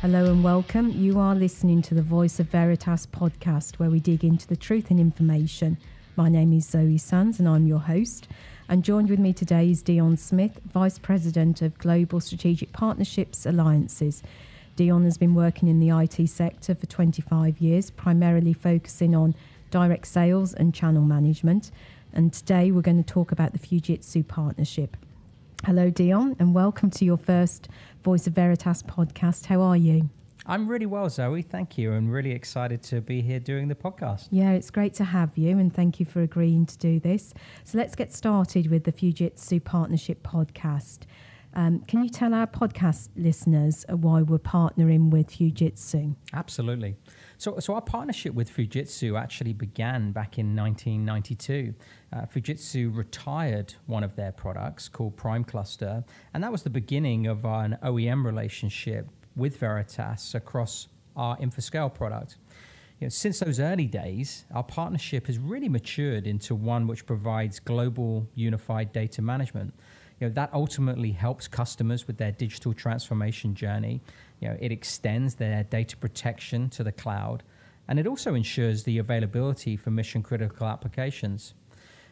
Hello and welcome. You are listening to the Voice of Veritas podcast, where we dig into the truth and information. My name is Zoe Sands, and I'm your host. And joined with me today is Dion Smith, Vice President of Global Strategic Partnerships Alliances. Dion has been working in the IT sector for 25 years, primarily focusing on direct sales and channel management. And today we're going to talk about the Fujitsu partnership. Hello, Dion, and welcome to your first Voice of Veritas podcast. How are you? I'm really well, Zoe. Thank you. I'm really excited to be here doing the podcast. Yeah, it's great to have you, and thank you for agreeing to do this. So let's get started with the Fujitsu Partnership podcast. Um, can you tell our podcast listeners why we're partnering with Fujitsu? Absolutely. So, so our partnership with Fujitsu actually began back in 1992. Uh, Fujitsu retired one of their products called Prime Cluster, and that was the beginning of an OEM relationship with Veritas across our InfoScale product. You know, since those early days, our partnership has really matured into one which provides global unified data management you know, that ultimately helps customers with their digital transformation journey. You know, it extends their data protection to the cloud, and it also ensures the availability for mission critical applications.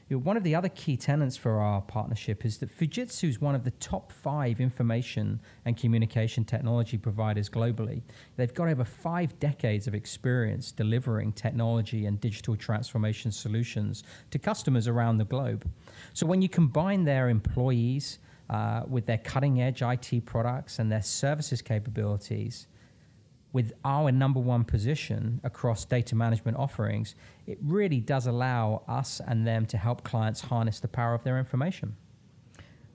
You know, one of the other key tenets for our partnership is that Fujitsu is one of the top five information and communication technology providers globally. They've got over five decades of experience delivering technology and digital transformation solutions to customers around the globe. So when you combine their employees uh, with their cutting edge IT products and their services capabilities, with our number one position across data management offerings, it really does allow us and them to help clients harness the power of their information.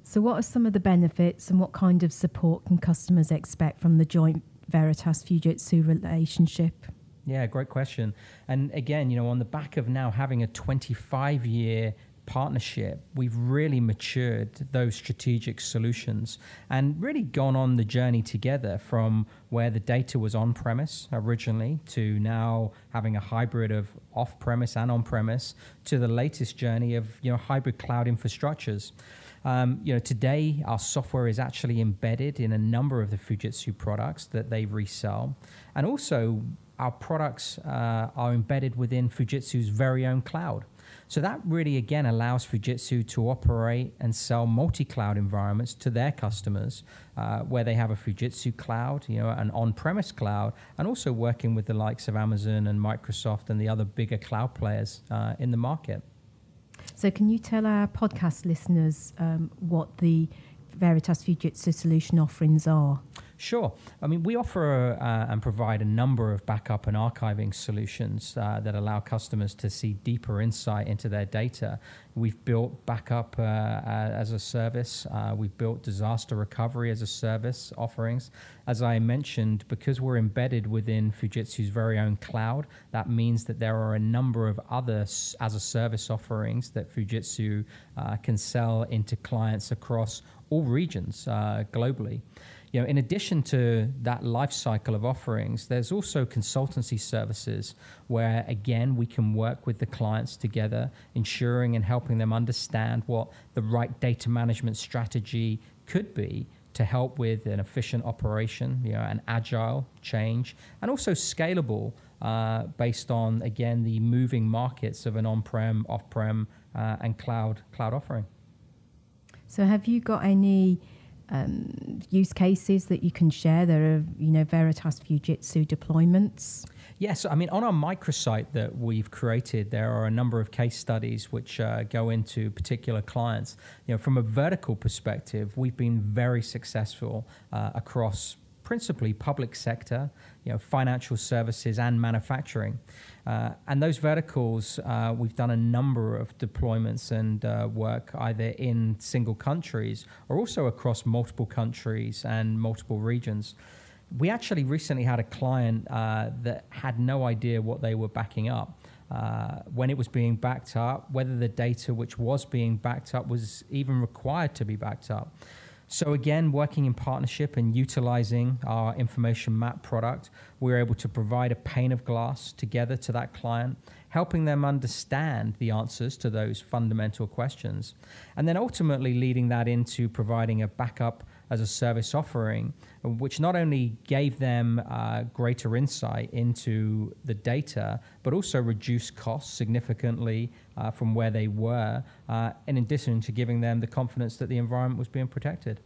So, what are some of the benefits and what kind of support can customers expect from the joint Veritas Fujitsu relationship? Yeah, great question. And again, you know, on the back of now having a 25 year partnership, we've really matured those strategic solutions and really gone on the journey together from where the data was on premise originally to now having a hybrid of off premise and on premise to the latest journey of you know hybrid cloud infrastructures. Um, you know, today our software is actually embedded in a number of the Fujitsu products that they resell, and also our products uh, are embedded within Fujitsu's very own cloud. So that really, again, allows Fujitsu to operate and sell multi-cloud environments to their customers, uh, where they have a Fujitsu cloud, you know, an on-premise cloud, and also working with the likes of Amazon and Microsoft and the other bigger cloud players uh, in the market. So, can you tell our podcast listeners um, what the Veritas Fujitsu solution offerings are? Sure. I mean, we offer uh, and provide a number of backup and archiving solutions uh, that allow customers to see deeper insight into their data. We've built backup uh, as a service, uh, we've built disaster recovery as a service offerings. As I mentioned, because we're embedded within Fujitsu's very own cloud, that means that there are a number of other as a service offerings that Fujitsu uh, can sell into clients across all regions uh, globally you know, in addition to that life cycle of offerings, there's also consultancy services where, again, we can work with the clients together, ensuring and helping them understand what the right data management strategy could be to help with an efficient operation, you know, an agile change, and also scalable uh, based on, again, the moving markets of an on-prem, off-prem, uh, and cloud cloud offering. So, have you got any? Um, use cases that you can share? There are, you know, Veritas Fujitsu deployments. Yes, I mean, on our microsite that we've created, there are a number of case studies which uh, go into particular clients. You know, from a vertical perspective, we've been very successful uh, across principally public sector, you know, financial services and manufacturing. Uh, and those verticals, uh, we've done a number of deployments and uh, work either in single countries or also across multiple countries and multiple regions. We actually recently had a client uh, that had no idea what they were backing up. Uh, when it was being backed up, whether the data which was being backed up was even required to be backed up. So again, working in partnership and utilizing our information map product, we're able to provide a pane of glass together to that client, helping them understand the answers to those fundamental questions, and then ultimately leading that into providing a backup as a service offering, which not only gave them uh, greater insight into the data, but also reduced costs significantly uh, from where they were, uh, in addition to giving them the confidence that the environment was being protected.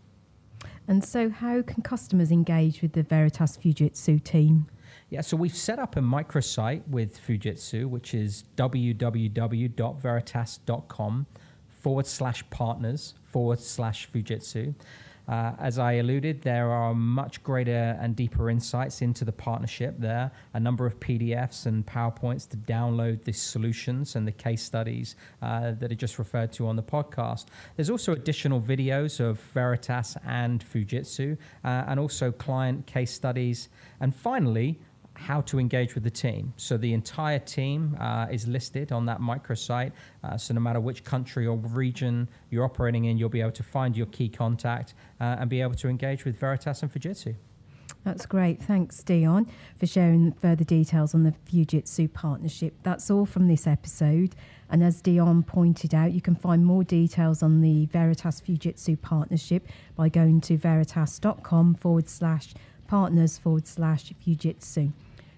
And so, how can customers engage with the Veritas Fujitsu team? Yeah, so we've set up a microsite with Fujitsu, which is www.veritas.com forward slash partners forward slash Fujitsu. Uh, as I alluded, there are much greater and deeper insights into the partnership there, a number of PDFs and PowerPoints to download the solutions and the case studies uh, that are just referred to on the podcast. There's also additional videos of Veritas and Fujitsu, uh, and also client case studies. And finally, how to engage with the team. So the entire team uh, is listed on that microsite. Uh, so no matter which country or region you're operating in, you'll be able to find your key contact uh, and be able to engage with Veritas and Fujitsu. That's great. Thanks, Dion, for sharing further details on the Fujitsu partnership. That's all from this episode. And as Dion pointed out, you can find more details on the Veritas Fujitsu partnership by going to veritas.com forward slash partners forward slash Fujitsu.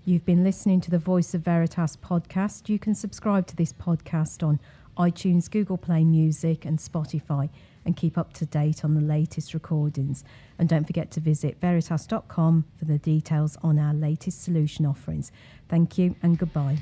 You've been listening to the Voice of Veritas podcast. You can subscribe to this podcast on iTunes, Google Play Music, and Spotify and keep up to date on the latest recordings. And don't forget to visit veritas.com for the details on our latest solution offerings. Thank you and goodbye.